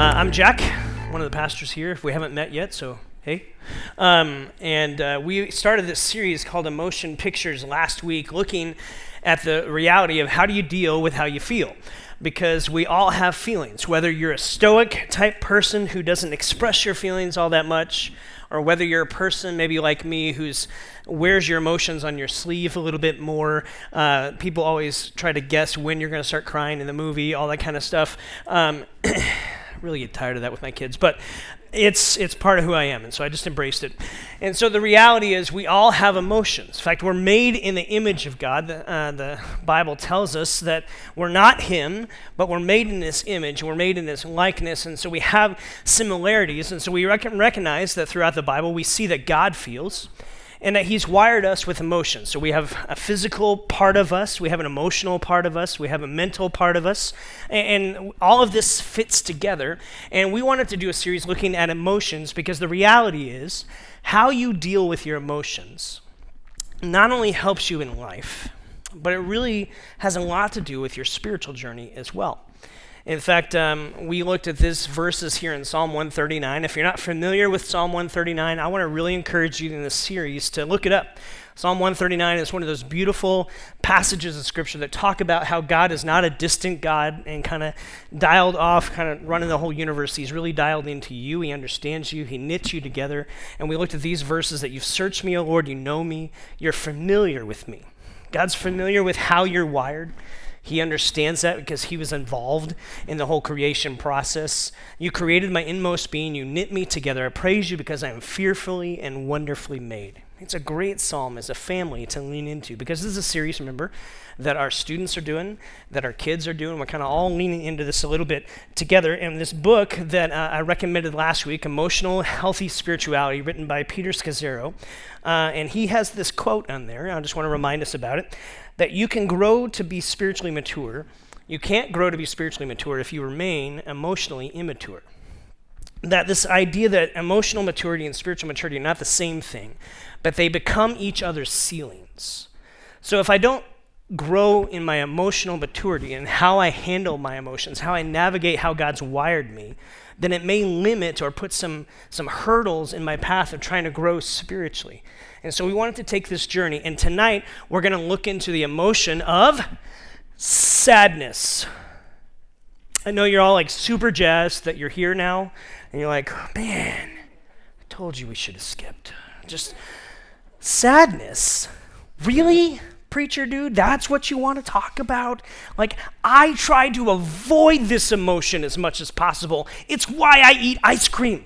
Uh, I'm Jack, one of the pastors here, if we haven't met yet, so hey. Um, and uh, we started this series called Emotion Pictures last week, looking at the reality of how do you deal with how you feel. Because we all have feelings, whether you're a stoic type person who doesn't express your feelings all that much, or whether you're a person maybe like me who's wears your emotions on your sleeve a little bit more. Uh, people always try to guess when you're going to start crying in the movie, all that kind of stuff. Um, really get tired of that with my kids, but it's it's part of who I am, and so I just embraced it. And so the reality is, we all have emotions. In fact, we're made in the image of God. The, uh, the Bible tells us that we're not Him, but we're made in this image. We're made in this likeness, and so we have similarities. And so we rec- recognize that throughout the Bible, we see that God feels and that He's wired us with emotions. So we have a physical part of us, we have an emotional part of us, we have a mental part of us, and, and all of this fits together. And we wanted to do a series looking at emotions because the reality is how you deal with your emotions not only helps you in life, but it really has a lot to do with your spiritual journey as well. In fact, um, we looked at these verses here in Psalm 139. If you're not familiar with Psalm 139, I want to really encourage you in this series to look it up. Psalm 139 is one of those beautiful passages of Scripture that talk about how God is not a distant God and kind of dialed off, kind of running the whole universe. He's really dialed into you. He understands you. He knits you together. And we looked at these verses that you've searched me, O Lord. You know me. You're familiar with me. God's familiar with how you're wired. He understands that because he was involved in the whole creation process. You created my inmost being. You knit me together. I praise you because I am fearfully and wonderfully made. It's a great psalm as a family to lean into because this is a series, remember, that our students are doing, that our kids are doing. We're kind of all leaning into this a little bit together. And this book that uh, I recommended last week, Emotional Healthy Spirituality, written by Peter Scazzero, uh, and he has this quote on there. I just want to remind us about it that you can grow to be spiritually mature. You can't grow to be spiritually mature if you remain emotionally immature. That this idea that emotional maturity and spiritual maturity are not the same thing, but they become each other's ceilings. So if I don't grow in my emotional maturity and how I handle my emotions, how I navigate how God's wired me, then it may limit or put some, some hurdles in my path of trying to grow spiritually. And so we wanted to take this journey. And tonight, we're going to look into the emotion of sadness. I know you're all like super jazzed that you're here now, and you're like, man, I told you we should have skipped. Just sadness. Really? Preacher dude, that's what you want to talk about? Like, I try to avoid this emotion as much as possible. It's why I eat ice cream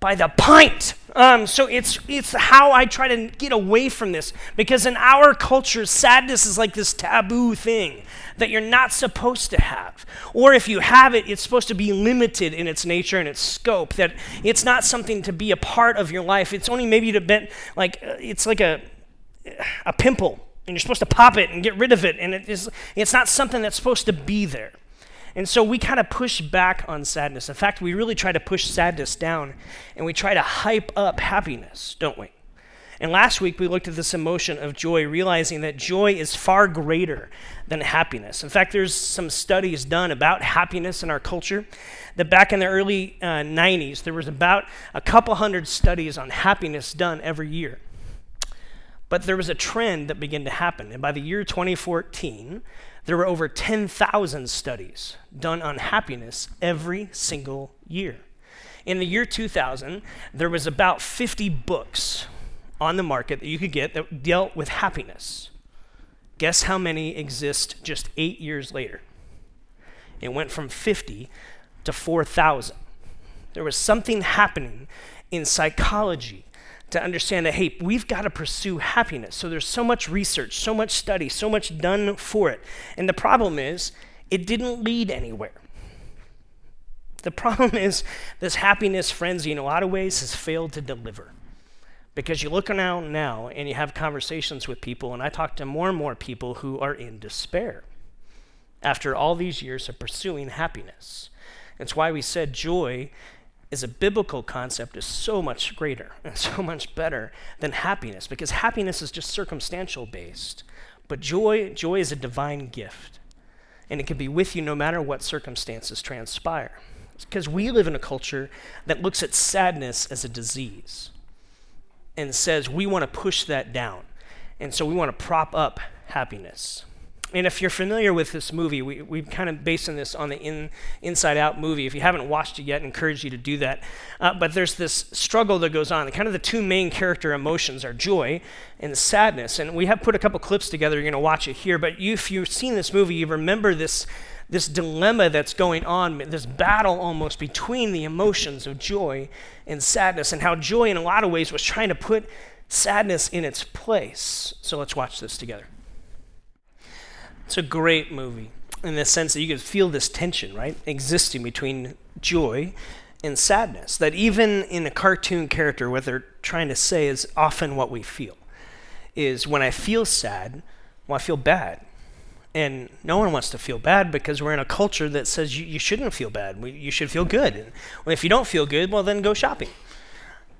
by the pint. Um, so it's it's how I try to get away from this because in our culture, sadness is like this taboo thing that you're not supposed to have, or if you have it, it's supposed to be limited in its nature and its scope. That it's not something to be a part of your life. It's only maybe to be like uh, it's like a a pimple, and you're supposed to pop it and get rid of it, and it is it's not something that's supposed to be there. And so we kind of push back on sadness. In fact, we really try to push sadness down and we try to hype up happiness, don't we? And last week we looked at this emotion of joy, realizing that joy is far greater than happiness. In fact, there's some studies done about happiness in our culture. That back in the early uh, 90s, there was about a couple hundred studies on happiness done every year. But there was a trend that began to happen. And by the year 2014, there were over 10,000 studies done on happiness every single year. In the year 2000, there was about 50 books on the market that you could get that dealt with happiness. Guess how many exist just eight years later? It went from 50 to 4,000. There was something happening in psychology to understand that, hey, we've got to pursue happiness. So there's so much research, so much study, so much done for it. And the problem is, it didn't lead anywhere. The problem is, this happiness frenzy, in a lot of ways, has failed to deliver. Because you look around now and you have conversations with people, and I talk to more and more people who are in despair after all these years of pursuing happiness. It's why we said joy is a biblical concept is so much greater and so much better than happiness because happiness is just circumstantial based but joy joy is a divine gift and it can be with you no matter what circumstances transpire. Because we live in a culture that looks at sadness as a disease and says we want to push that down. And so we want to prop up happiness. And if you're familiar with this movie, we, we've kind of based on this on the in, Inside Out movie. If you haven't watched it yet, I encourage you to do that. Uh, but there's this struggle that goes on. Kind of the two main character emotions are joy and sadness. And we have put a couple clips together. You're going to watch it here. But you, if you've seen this movie, you remember this, this dilemma that's going on, this battle almost between the emotions of joy and sadness, and how joy, in a lot of ways, was trying to put sadness in its place. So let's watch this together. It's a great movie in the sense that you can feel this tension, right, existing between joy and sadness. That even in a cartoon character, what they're trying to say is often what we feel. Is when I feel sad, well, I feel bad. And no one wants to feel bad because we're in a culture that says you, you shouldn't feel bad. You should feel good. And if you don't feel good, well, then go shopping.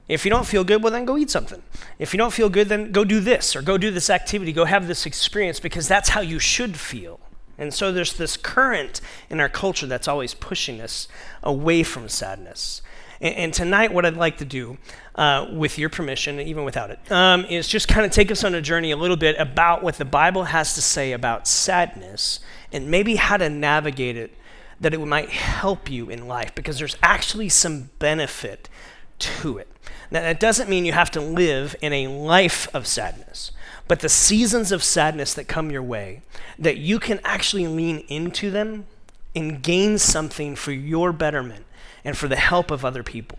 If you don't feel good, well, then go eat something. If you don't feel good, then go do this or go do this activity, go have this experience because that's how you should feel. And so there's this current in our culture that's always pushing us away from sadness. And, and tonight, what I'd like to do, uh, with your permission, even without it, um, is just kind of take us on a journey a little bit about what the Bible has to say about sadness and maybe how to navigate it that it might help you in life because there's actually some benefit to it. Now, that doesn't mean you have to live in a life of sadness, but the seasons of sadness that come your way, that you can actually lean into them and gain something for your betterment and for the help of other people.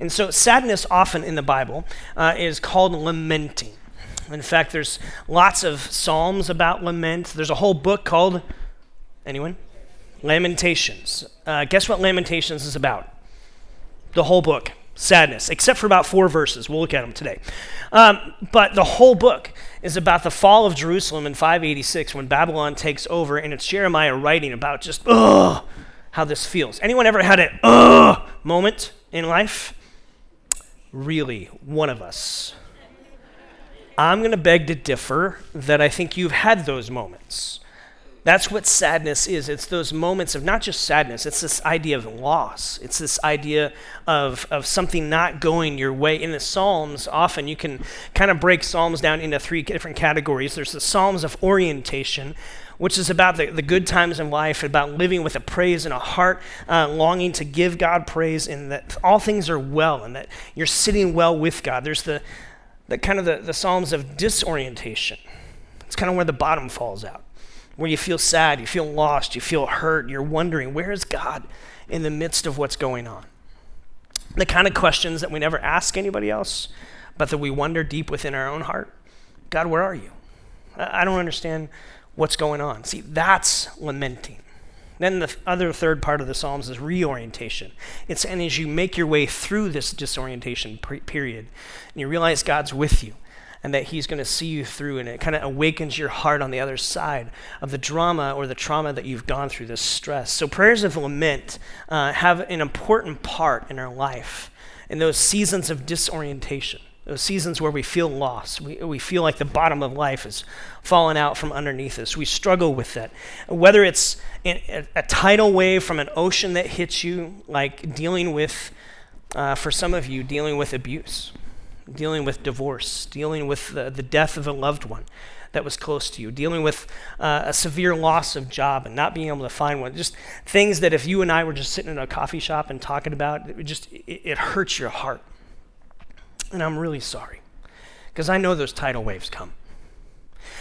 And so, sadness often in the Bible uh, is called lamenting. In fact, there's lots of psalms about lament. There's a whole book called, anyone? Lamentations. Uh, guess what Lamentations is about? The whole book sadness, except for about four verses. We'll look at them today. Um, but the whole book is about the fall of Jerusalem in 586 when Babylon takes over, and it's Jeremiah writing about just, ugh, how this feels. Anyone ever had an ugh moment in life? Really, one of us. I'm going to beg to differ that I think you've had those moments. That's what sadness is. It's those moments of not just sadness, it's this idea of loss. It's this idea of, of something not going your way. In the Psalms, often you can kind of break Psalms down into three different categories. There's the Psalms of orientation, which is about the, the good times in life, about living with a praise and a heart uh, longing to give God praise, and that all things are well, and that you're sitting well with God. There's the, the kind of the, the Psalms of disorientation. It's kind of where the bottom falls out where you feel sad, you feel lost, you feel hurt, you're wondering, where is God in the midst of what's going on? The kind of questions that we never ask anybody else, but that we wonder deep within our own heart God, where are you? I don't understand what's going on. See, that's lamenting. Then the other third part of the Psalms is reorientation. It's and as you make your way through this disorientation period, and you realize God's with you, and that He's going to see you through, and it kind of awakens your heart on the other side of the drama or the trauma that you've gone through, this stress. So, prayers of lament uh, have an important part in our life in those seasons of disorientation. Those seasons where we feel lost, we, we feel like the bottom of life is fallen out from underneath us. We struggle with that. Whether it's a, a tidal wave from an ocean that hits you, like dealing with, uh, for some of you, dealing with abuse dealing with divorce, dealing with the, the death of a loved one that was close to you, dealing with uh, a severe loss of job and not being able to find one. Just things that if you and I were just sitting in a coffee shop and talking about, it just it, it hurts your heart. And I'm really sorry because I know those tidal waves come.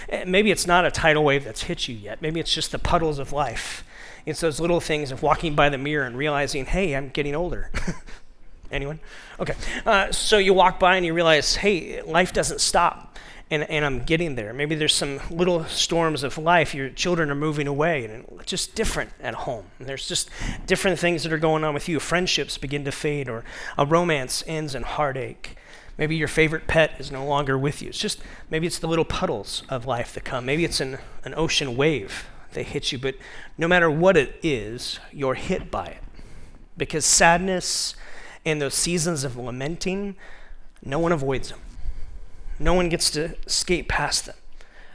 Eh, maybe it's not a tidal wave that's hit you yet. Maybe it's just the puddles of life. It's those little things of walking by the mirror and realizing, hey, I'm getting older. Anyone? Okay. Uh, so you walk by and you realize, hey, life doesn't stop, and, and I'm getting there. Maybe there's some little storms of life. Your children are moving away, and it's just different at home. And there's just different things that are going on with you. Friendships begin to fade, or a romance ends in heartache. Maybe your favorite pet is no longer with you. It's just maybe it's the little puddles of life that come. Maybe it's an, an ocean wave that hits you. But no matter what it is, you're hit by it. Because sadness in those seasons of lamenting, no one avoids them. No one gets to escape past them.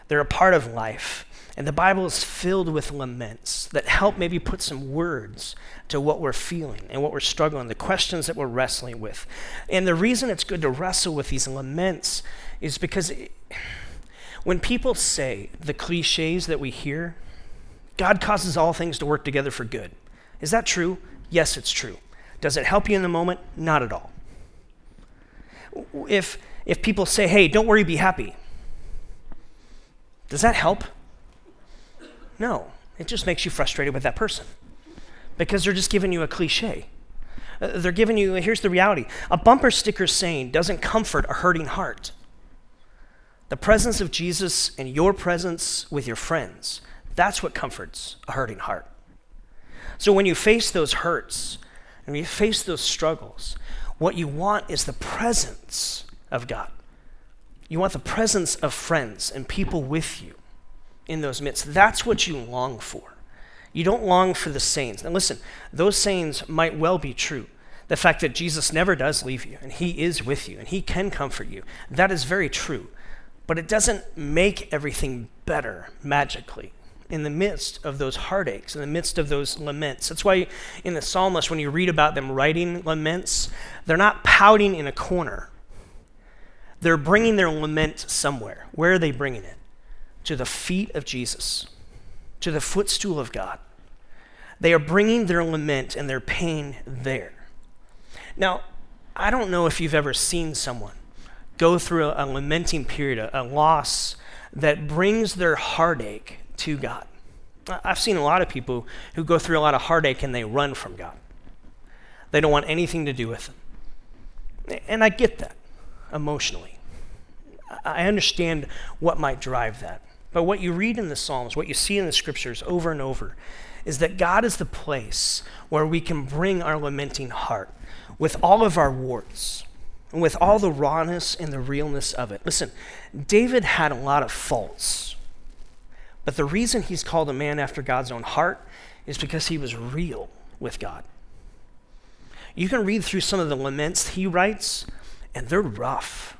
They're a part of life. And the Bible is filled with laments that help maybe put some words to what we're feeling and what we're struggling, the questions that we're wrestling with. And the reason it's good to wrestle with these laments is because it, when people say the cliches that we hear, God causes all things to work together for good. Is that true? Yes, it's true. Does it help you in the moment? Not at all. If, if people say, hey, don't worry, be happy, does that help? No. It just makes you frustrated with that person because they're just giving you a cliche. Uh, they're giving you, here's the reality a bumper sticker saying doesn't comfort a hurting heart. The presence of Jesus and your presence with your friends, that's what comforts a hurting heart. So when you face those hurts and when you face those struggles, what you want is the presence of God. You want the presence of friends and people with you in those midst. That's what you long for. You don't long for the sayings. Now, listen, those sayings might well be true. The fact that Jesus never does leave you and he is with you and he can comfort you, that is very true. But it doesn't make everything better magically in the midst of those heartaches, in the midst of those laments. That's why in the psalmist, when you read about them writing laments, they're not pouting in a corner. They're bringing their lament somewhere. Where are they bringing it? To the feet of Jesus, to the footstool of God. They are bringing their lament and their pain there. Now, I don't know if you've ever seen someone go through a, a lamenting period, a, a loss that brings their heartache to God. I've seen a lot of people who go through a lot of heartache and they run from God. They don't want anything to do with Him. And I get that emotionally. I understand what might drive that. But what you read in the Psalms, what you see in the scriptures over and over, is that God is the place where we can bring our lamenting heart with all of our warts and with all the rawness and the realness of it. Listen, David had a lot of faults, but the reason he's called a man after God's own heart is because he was real with God. You can read through some of the laments he writes, and they're rough.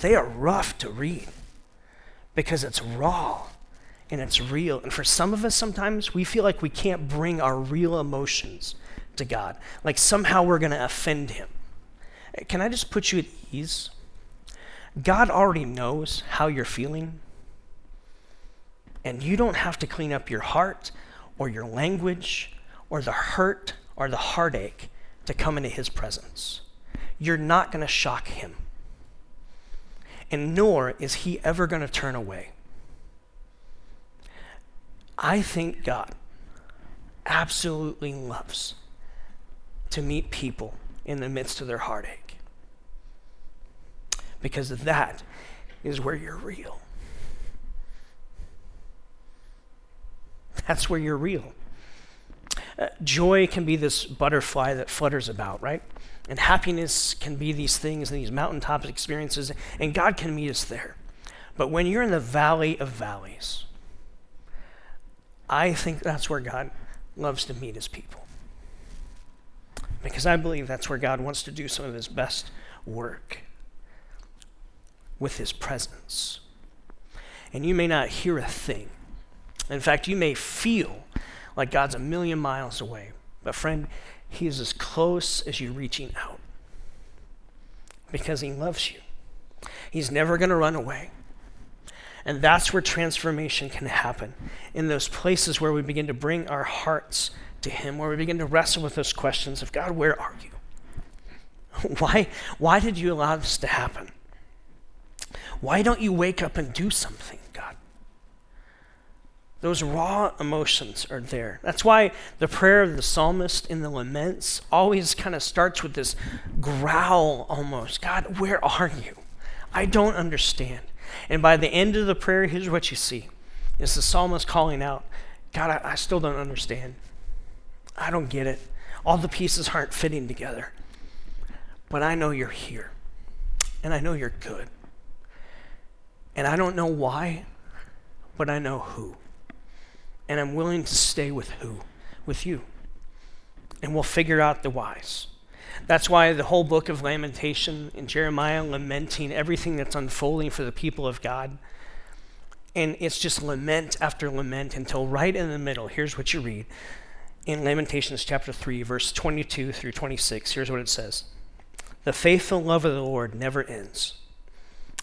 They are rough to read because it's raw and it's real. And for some of us, sometimes we feel like we can't bring our real emotions to God, like somehow we're going to offend Him. Can I just put you at ease? God already knows how you're feeling, and you don't have to clean up your heart or your language or the hurt or the heartache to come into His presence. You're not going to shock Him and nor is he ever going to turn away. I think God absolutely loves to meet people in the midst of their heartache because that is where you're real. That's where you're real. Uh, joy can be this butterfly that flutters about, right? And happiness can be these things and these mountaintop experiences, and God can meet us there. But when you're in the valley of valleys, I think that's where God loves to meet his people. Because I believe that's where God wants to do some of his best work with his presence. And you may not hear a thing. In fact, you may feel like God's a million miles away. But, friend, he is as close as you reaching out because He loves you. He's never going to run away. And that's where transformation can happen in those places where we begin to bring our hearts to Him, where we begin to wrestle with those questions of God, where are you? Why, why did you allow this to happen? Why don't you wake up and do something? Those raw emotions are there. That's why the prayer of the psalmist in the laments always kind of starts with this growl almost God, where are you? I don't understand. And by the end of the prayer, here's what you see it's the psalmist calling out, God, I, I still don't understand. I don't get it. All the pieces aren't fitting together. But I know you're here. And I know you're good. And I don't know why, but I know who and I'm willing to stay with who? With you. And we'll figure out the whys. That's why the whole book of Lamentation and Jeremiah lamenting everything that's unfolding for the people of God And it's just lament after lament until right in the middle. Here's what you read in Lamentations chapter 3, verse 22 through 26. Here's what it says The faithful love of the Lord never ends,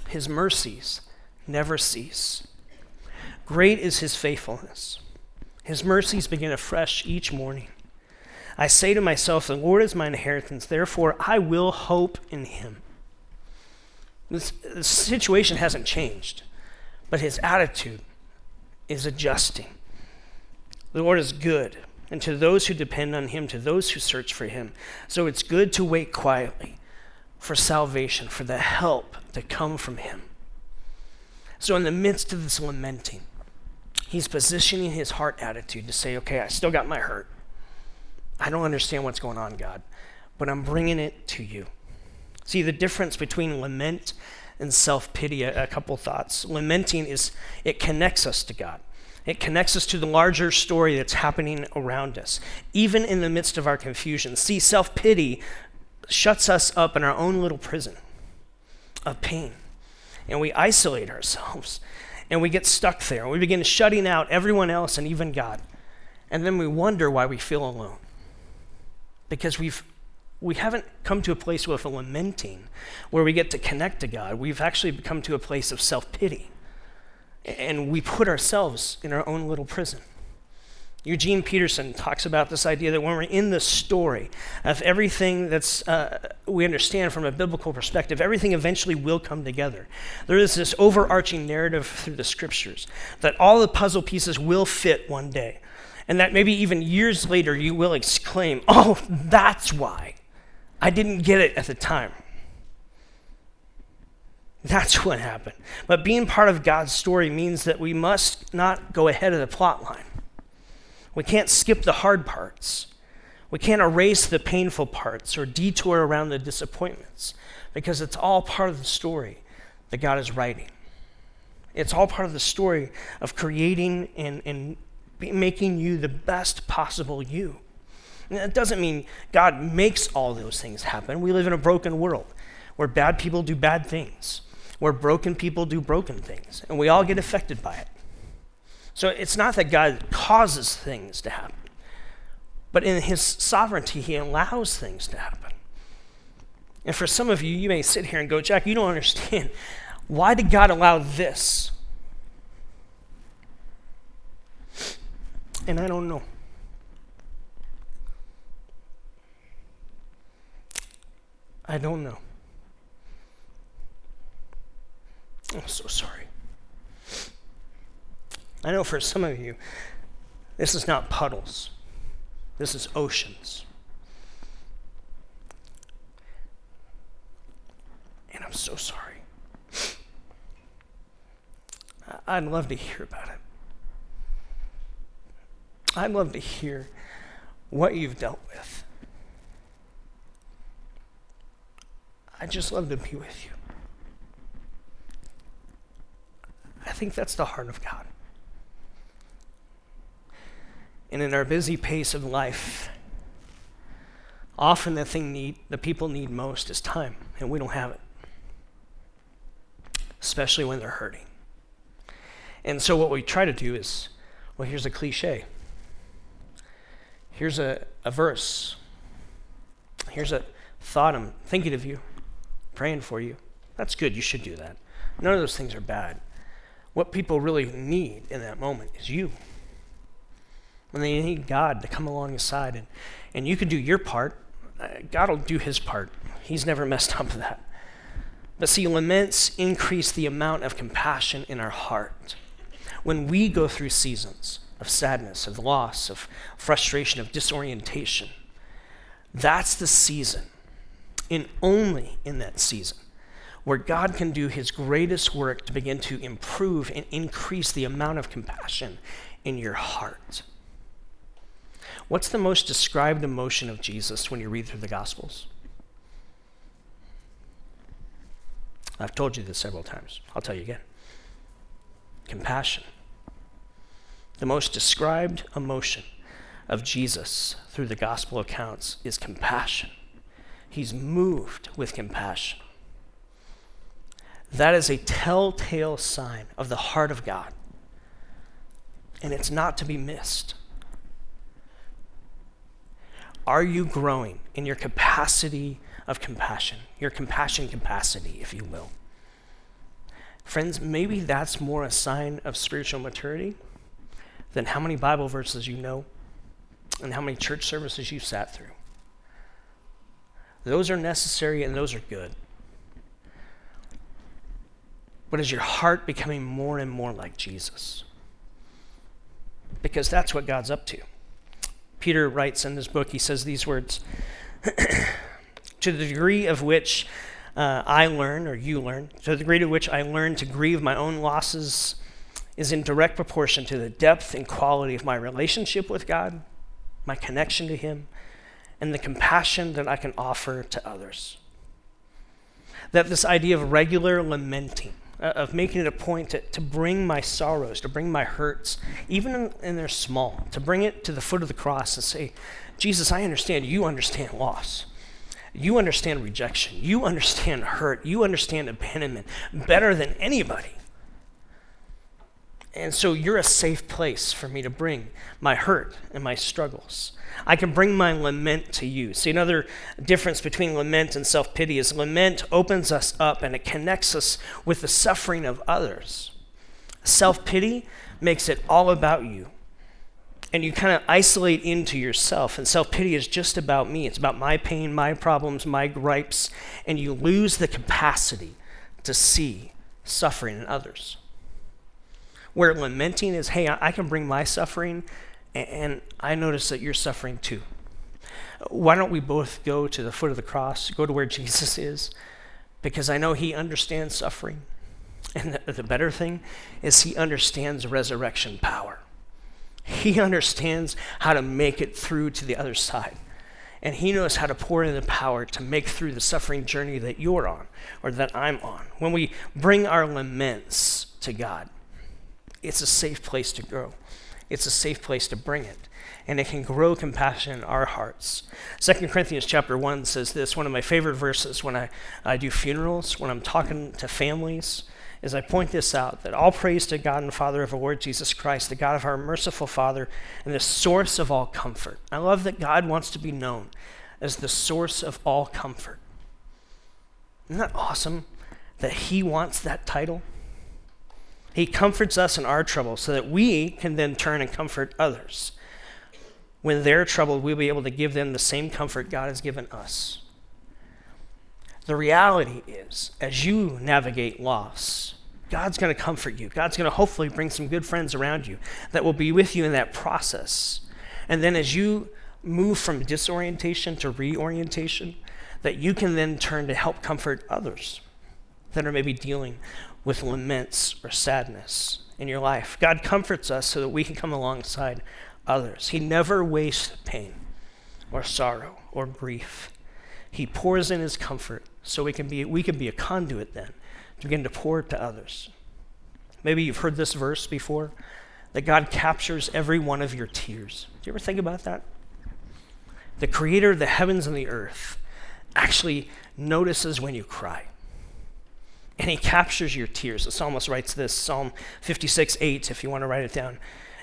his mercies never cease. Great is his faithfulness. His mercies begin afresh each morning. I say to myself, The Lord is my inheritance, therefore I will hope in him. The situation hasn't changed, but his attitude is adjusting. The Lord is good, and to those who depend on him, to those who search for him. So it's good to wait quietly for salvation, for the help to come from him. So, in the midst of this lamenting, he's positioning his heart attitude to say, Okay, I still got my hurt. I don't understand what's going on, God, but I'm bringing it to you. See, the difference between lament and self pity, a, a couple thoughts. Lamenting is, it connects us to God. It connects us to the larger story that's happening around us, even in the midst of our confusion. See, self pity shuts us up in our own little prison of pain, and we isolate ourselves, and we get stuck there. We begin shutting out everyone else and even God. And then we wonder why we feel alone. Because we've we haven't come to a place with a lamenting where we get to connect to God. We've actually come to a place of self pity. And we put ourselves in our own little prison. Eugene Peterson talks about this idea that when we're in the story of everything that's uh, we understand from a biblical perspective, everything eventually will come together. There is this overarching narrative through the scriptures that all the puzzle pieces will fit one day. And that maybe even years later you will exclaim, Oh, that's why. I didn't get it at the time. That's what happened. But being part of God's story means that we must not go ahead of the plot line. We can't skip the hard parts. We can't erase the painful parts or detour around the disappointments because it's all part of the story that God is writing. It's all part of the story of creating and, and making you the best possible you. And that doesn't mean God makes all those things happen. We live in a broken world where bad people do bad things, where broken people do broken things, and we all get affected by it. So it's not that God causes things to happen, but in his sovereignty, he allows things to happen. And for some of you, you may sit here and go, Jack, you don't understand. Why did God allow this? And I don't know. I don't know. I'm so sorry. I know for some of you, this is not puddles, this is oceans. And I'm so sorry. I'd love to hear about it. I'd love to hear what you've dealt with. I just love to be with you. I think that's the heart of God. And in our busy pace of life, often the thing need, the people need most is time, and we don't have it. Especially when they're hurting. And so what we try to do is, well, here's a cliche. Here's a, a verse. Here's a thought I'm thinking of you praying for you. That's good. You should do that. None of those things are bad. What people really need in that moment is you. And they need God to come alongside, and, and you can do your part. Uh, God will do his part. He's never messed up with that. But see, laments increase the amount of compassion in our heart. When we go through seasons of sadness, of loss, of frustration, of disorientation, that's the season and only in that season where God can do his greatest work to begin to improve and increase the amount of compassion in your heart. What's the most described emotion of Jesus when you read through the Gospels? I've told you this several times. I'll tell you again. Compassion. The most described emotion of Jesus through the Gospel accounts is compassion. He's moved with compassion. That is a telltale sign of the heart of God. And it's not to be missed. Are you growing in your capacity of compassion, your compassion capacity, if you will? Friends, maybe that's more a sign of spiritual maturity than how many Bible verses you know and how many church services you've sat through. Those are necessary and those are good. But is your heart becoming more and more like Jesus? Because that's what God's up to. Peter writes in his book, he says these words To the degree of which uh, I learn, or you learn, to the degree to which I learn to grieve my own losses, is in direct proportion to the depth and quality of my relationship with God, my connection to Him, and the compassion that I can offer to others. That this idea of regular lamenting, uh, of making it a point to, to bring my sorrows, to bring my hurts, even in, in their small, to bring it to the foot of the cross and say, Jesus, I understand you understand loss. You understand rejection. You understand hurt. You understand abandonment better than anybody. And so you're a safe place for me to bring my hurt and my struggles. I can bring my lament to you. See, another difference between lament and self pity is lament opens us up and it connects us with the suffering of others. Self pity makes it all about you. And you kind of isolate into yourself. And self pity is just about me. It's about my pain, my problems, my gripes. And you lose the capacity to see suffering in others. Where lamenting is, hey, I can bring my suffering and I notice that you're suffering too. Why don't we both go to the foot of the cross, go to where Jesus is? Because I know he understands suffering. And the, better thing is, he understands resurrection power. He understands how to make it through to the other side. And he knows how to pour in the power to make through the suffering journey that you're on or that I'm on. When we bring our laments to God, it's a safe place to grow. It's a safe place to bring it and it can grow compassion in our hearts. 2 corinthians chapter 1 says this one of my favorite verses when I, I do funerals when i'm talking to families is i point this out that all praise to god and father of our lord jesus christ the god of our merciful father and the source of all comfort. I love that god wants to be known as the source of all comfort. Isn't that awesome that he wants that title he comforts us in our trouble so that we can then turn and comfort others. When they're troubled, we'll be able to give them the same comfort God has given us. The reality is, as you navigate loss, God's going to comfort you. God's going to hopefully bring some good friends around you that will be with you in that process. And then as you move from disorientation to reorientation, that you can then turn to help comfort others that are maybe dealing with laments or sadness in your life. God comforts us so that we can come alongside others. He never wastes pain or sorrow or grief. He pours in his comfort so we can be, we can be a conduit then to begin to pour it to others. Maybe you've heard this verse before that God captures every one of your tears. Do you ever think about that? The creator of the heavens and the earth actually notices when you cry and he captures your tears. The psalmist writes this Psalm 56 8, if you want to write it down.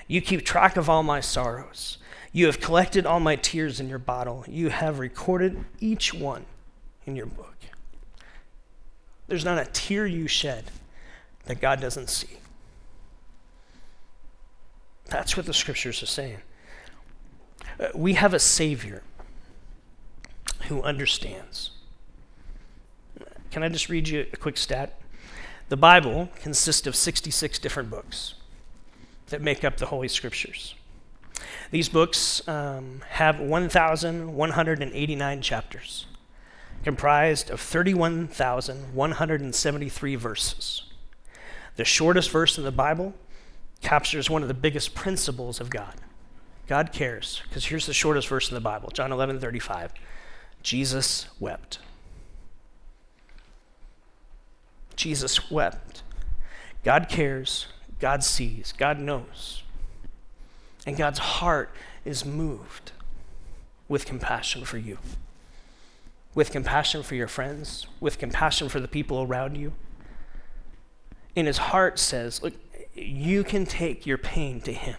You keep track of all my sorrows. You have collected all my tears in your bottle. You have recorded each one in your book. There's not a tear you shed that God doesn't see. That's what the scriptures are saying. Uh, we have a Savior who understands. Can I just read you a quick stat? The Bible consists of 66 different books that make up the Holy Scriptures. These books um, have 1,189 chapters, comprised of 31,173 verses. The shortest verse in the Bible captures one of the biggest principles of God. God cares, because here's the shortest verse in the Bible John 11 35. Jesus wept. Jesus wept. God cares, God sees, God knows. And God's heart is moved with compassion for you, with compassion for your friends, with compassion for the people around you. And his heart says, Look, you can take your pain to him.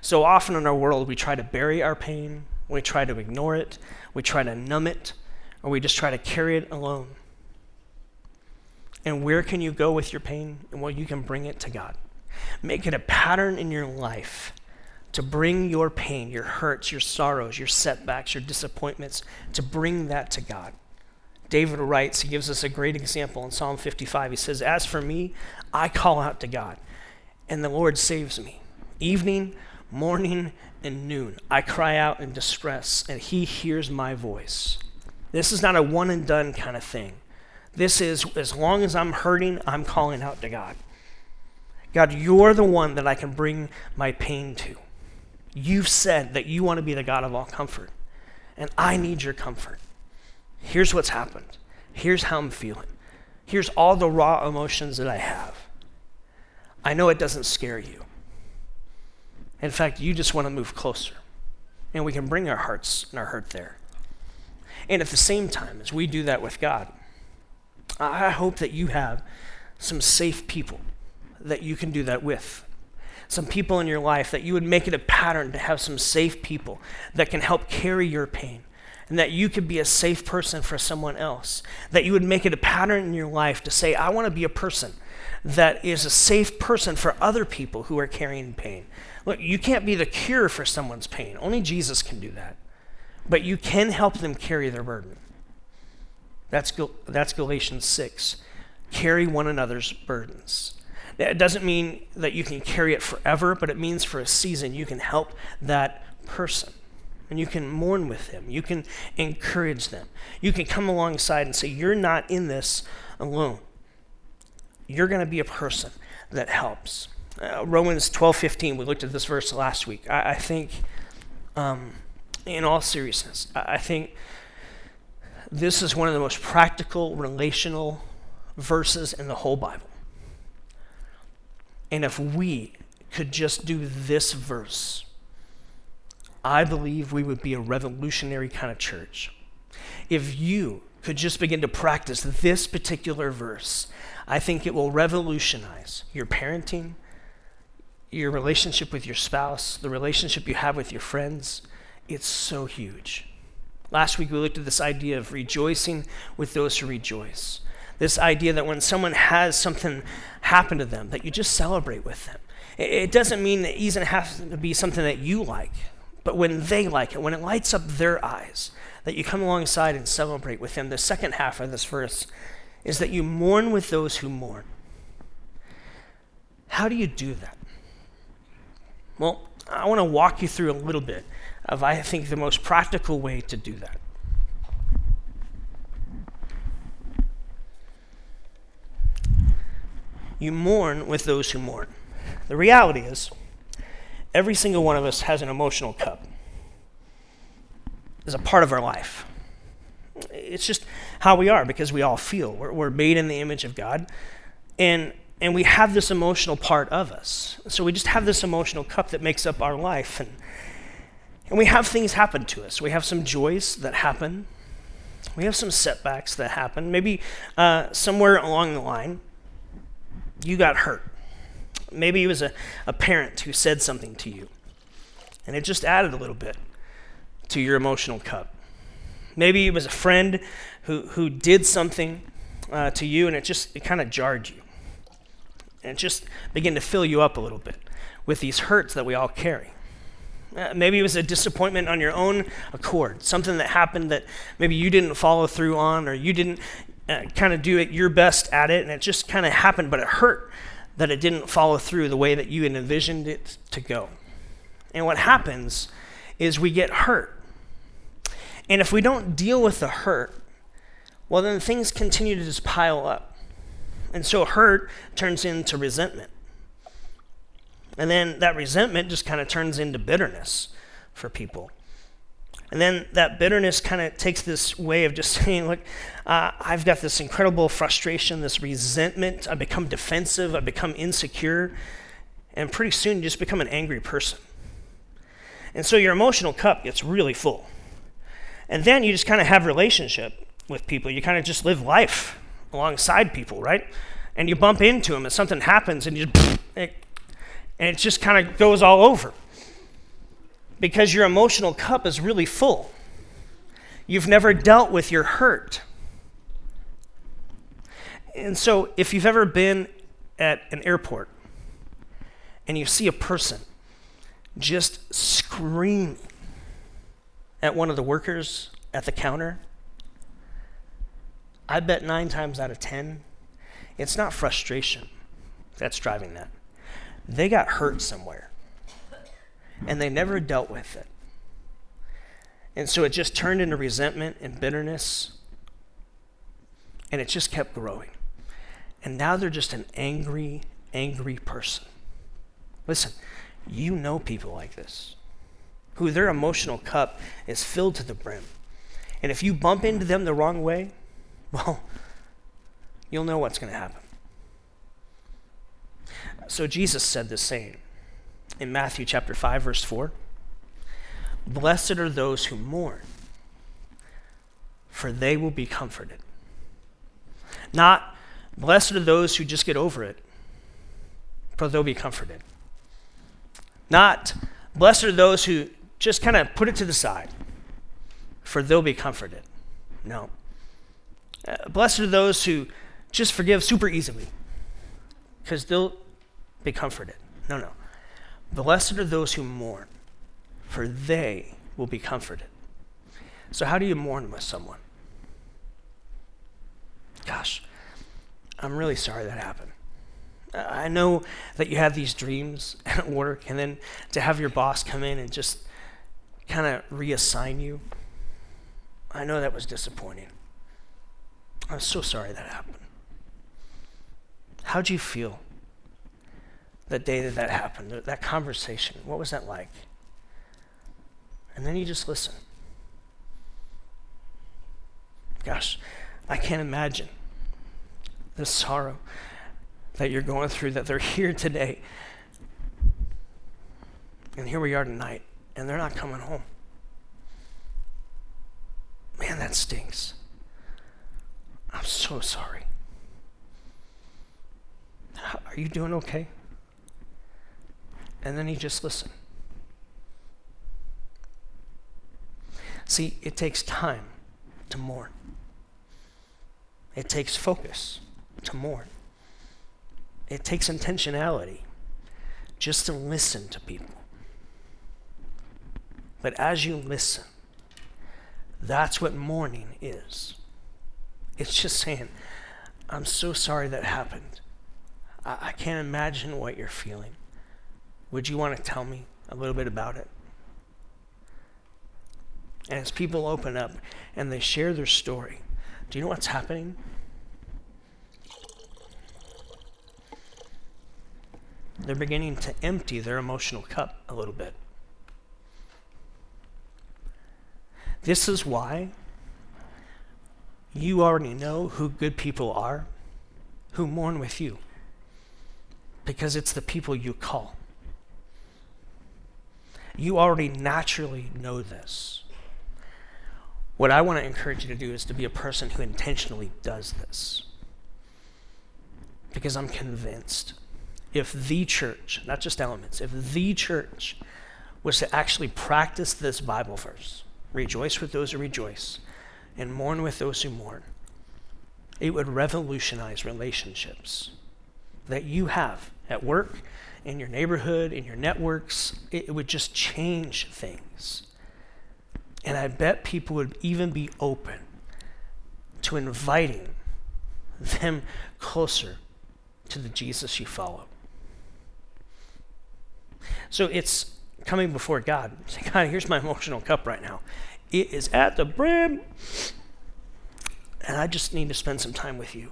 So often in our world, we try to bury our pain, we try to ignore it, we try to numb it, or we just try to carry it alone. And where can you go with your pain? Well, you can bring it to God. Make it a pattern in your life to bring your pain, your hurts, your sorrows, your setbacks, your disappointments, to bring that to God. David writes, he gives us a great example in Psalm 55. He says, As for me, I call out to God, and the Lord saves me. Evening, morning, and noon, I cry out in distress, and he hears my voice. This is not a one and done kind of thing. This is, as long as I'm hurting, I'm calling out to God. God, you're the one that I can bring my pain to. You've said that you want to be the God of all comfort, and I need your comfort. Here's what's happened. Here's how I'm feeling. Here's all the raw emotions that I have. I know it doesn't scare you. In fact, you just want to move closer. And we can bring our hearts and our hurt there. And at the same time, as we do that with God, I hope that you have some safe people that you can do that with. Some people in your life that you would make it a pattern to have some safe people that can help carry your pain and that you could be a safe person for someone else. That you would make it a pattern in your life to say, I want to be a person that is a safe person for other people who are carrying pain. Look, you can't be the cure for someone's pain, only Jesus can do that. But you can help them carry their burden. That's, that's Galatians 6. Carry one another's burdens. It doesn't mean that you can carry it forever, but it means for a season you can help that person. And you can mourn with them. You can encourage them. You can come alongside and say, You're not in this alone. You're going to be a person that helps. Uh, Romans 12 15, we looked at this verse last week. I, I think, um, in all seriousness, I, I think this is one of the most practical, relational verses in the whole Bible. And if we could just do this verse, I believe we would be a revolutionary kind of church. If you could just begin to practice this particular verse, I think it will revolutionize your parenting, your relationship with your spouse, the relationship you have with your friends. It's so huge. Last week we looked at this idea of rejoicing with those who rejoice. This idea that when someone has something happen to them, that you just celebrate with them. It doesn't mean that it doesn't have to be something that you like, but when they like it, when it lights up their eyes, that you come alongside and celebrate with them. The second half of this verse is that you mourn with those who mourn. How do you do that? Well, I want to walk you through a little bit of, I think, the most practical way to do that. You mourn with those who mourn. The reality is, every single one of us has an emotional cup. It's a part of our life. It's just how we are because we all feel. We're, we're made in the image of God. And and we have this emotional part of us. So we just have this emotional cup that makes up our life. And, and we have things happen to us. We have some joys that happen, we have some setbacks that happen. Maybe uh, somewhere along the line, you got hurt. Maybe it was a, a parent who said something to you, and it just added a little bit to your emotional cup. Maybe it was a friend who, who did something uh, to you, and it just it kind of jarred you and it just begin to fill you up a little bit with these hurts that we all carry. Uh, maybe it was a disappointment on your own accord, something that happened that maybe you didn't follow through on, or you didn't uh, kind of do it your best at it, and it just kind of happened, but it hurt that it didn't follow through the way that you had envisioned it to go. And what happens is we get hurt. And if we don't deal with the hurt, well, then things continue to just pile up. And so hurt turns into resentment. And then that resentment just kind of turns into bitterness for people. And then that bitterness kind of takes this way of just saying, look, uh, I've got this incredible frustration, this resentment. I become defensive, I become insecure. And pretty soon you just become an angry person. And so your emotional cup gets really full. And then you just kind of have relationship with people. You kind of just live life alongside people, right? and you bump into them and something happens and you and it just kind of goes all over because your emotional cup is really full. You've never dealt with your hurt. And so, if you've ever been at an airport and you see a person just screaming at one of the workers at the counter, I bet nine times out of ten, it's not frustration that's driving that. They got hurt somewhere and they never dealt with it. And so it just turned into resentment and bitterness, and it just kept growing. And now they're just an angry, angry person. Listen, you know people like this, who their emotional cup is filled to the brim. And if you bump into them the wrong way, well, you'll know what's going to happen. So Jesus said the same in Matthew chapter 5 verse 4. Blessed are those who mourn, for they will be comforted. Not blessed are those who just get over it, for they'll be comforted. Not blessed are those who just kind of put it to the side, for they'll be comforted. No. Uh, blessed are those who just forgive super easily, because they'll be comforted. No, no. Blessed are those who mourn, for they will be comforted. So, how do you mourn with someone? Gosh, I'm really sorry that happened. I know that you have these dreams at work, and then to have your boss come in and just kind of reassign you, I know that was disappointing. I'm so sorry that happened. How'd you feel the day that that happened, that conversation? What was that like? And then you just listen. Gosh, I can't imagine the sorrow that you're going through, that they're here today. And here we are tonight, and they're not coming home. Man, that stinks. I'm so sorry. Are you doing okay? And then he just listened. See, it takes time to mourn. It takes focus to mourn. It takes intentionality just to listen to people. But as you listen, that's what mourning is. It's just saying, I'm so sorry that happened. I, I can't imagine what you're feeling. Would you want to tell me a little bit about it? And as people open up and they share their story, do you know what's happening? They're beginning to empty their emotional cup a little bit. This is why you already know who good people are, who mourn with you, because it's the people you call. You already naturally know this. What I want to encourage you to do is to be a person who intentionally does this. Because I'm convinced if the church, not just elements, if the church was to actually practice this Bible verse, rejoice with those who rejoice and mourn with those who mourn, it would revolutionize relationships that you have at work, in your neighborhood, in your networks. It, would just change things. And I bet people would even be open to inviting them closer to the Jesus you follow. So it's coming before God. Say, God, here's my emotional cup right now. It is at the brim. And I just need to spend some time with you.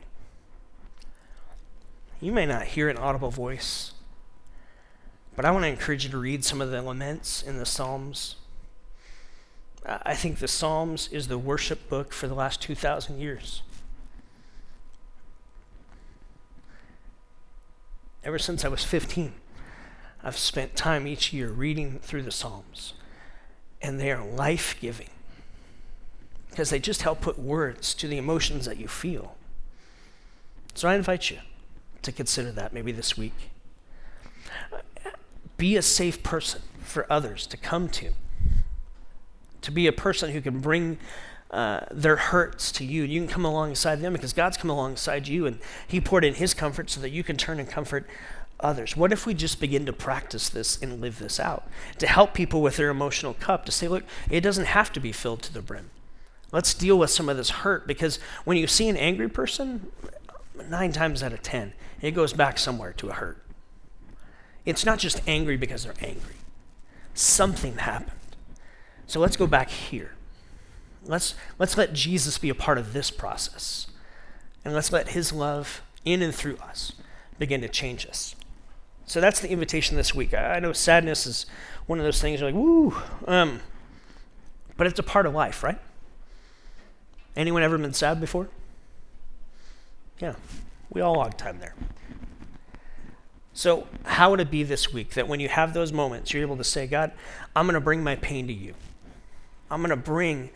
You may not hear an audible voice, but I want to encourage you to read some of the laments in the Psalms. I think the Psalms is the worship book for the last 2,000 years. Ever since I was 15. I've spent time each year reading through the Psalms, and they are life giving because they just help put words to the emotions that you feel. So I invite you to consider that maybe this week. Be a safe person for others to come to, to be a person who can bring uh, their hurts to you. You can come alongside them because God's come alongside you and He poured in His comfort so that you can turn and comfort others. What if we just begin to practice this and live this out? To help people with their emotional cup, to say, look, it doesn't have to be filled to the brim. Let's deal with some of this hurt because when you see an angry person, nine times out of ten, it goes back somewhere to a hurt. It's not just angry because they're angry, something happened. So let's go back here. Let's, let's let Jesus be a part of this process. And let's let his love in and through us begin to change us. So that's the invitation this week. I, know sadness is one of those things you're like, woo, um, but it's a part of life, right? Anyone ever been sad before? Yeah, we all log time there. So, how would it be this week that when you have those moments, you're able to say, God, I'm going to bring my pain to you. I'm going to bring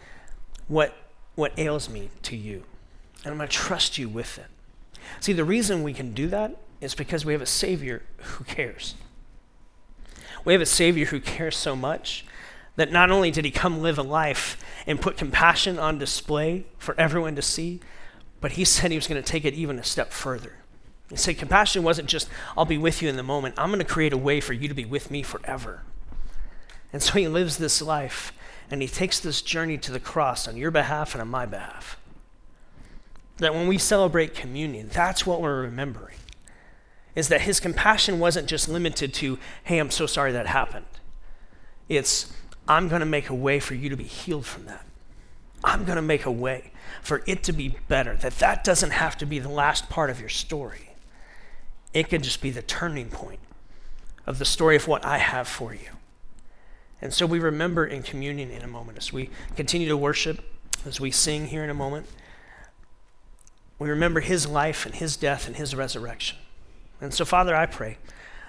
what, what ails me to you. And I'm going to trust you with it. See, the reason we can do that is because we have a Savior who cares. We have a Savior who cares so much that not only did he come live a life and put compassion on display for everyone to see, but he said he was going to take it even a step further. He said, Compassion wasn't just, I'll be with you in the moment. I'm going to create a way for you to be with me forever. And so he lives this life and he takes this journey to the cross on your behalf and on my behalf. That when we celebrate communion, that's what we're remembering. Is that his compassion wasn't just limited to, hey, I'm so sorry that happened. It's, I'm going to make a way for you to be healed from that. I'm going to make a way for it to be better. That that doesn't have to be the last part of your story. It could just be the turning point of the story of what I have for you. And so we remember in communion in a moment as we continue to worship, as we sing here in a moment. We remember his life and his death and his resurrection. And so, Father, I pray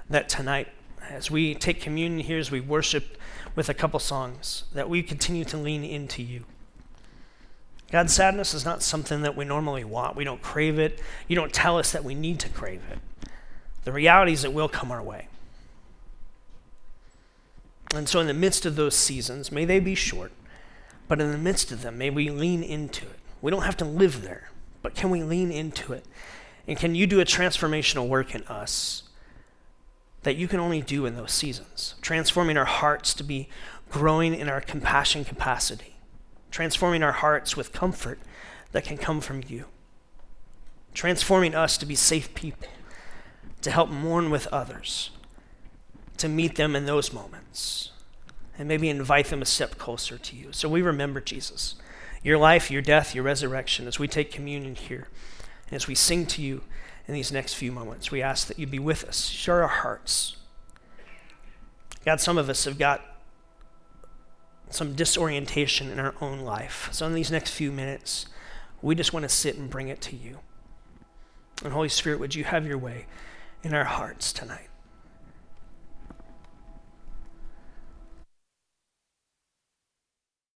that tonight, as we take communion here, as we worship with a couple songs, that we continue to lean into you. God, sadness is not something that we normally want. We don't crave it. You don't tell us that we need to crave it. The reality is it will come our way. And so, in the midst of those seasons, may they be short, but in the midst of them, may we lean into it. We don't have to live there, but can we lean into it? And can you do a transformational work in us that you can only do in those seasons? Transforming our hearts to be growing in our compassion capacity, transforming our hearts with comfort that can come from you, transforming us to be safe people, to help mourn with others to meet them in those moments and maybe invite them a step closer to you. So we remember Jesus, your life, your death, your resurrection as we take communion here. And as we sing to you in these next few moments, we ask that you be with us, share our hearts. God, some of us have got some disorientation in our own life. So in these next few minutes, we just want to sit and bring it to you. And Holy Spirit, would you have your way in our hearts tonight?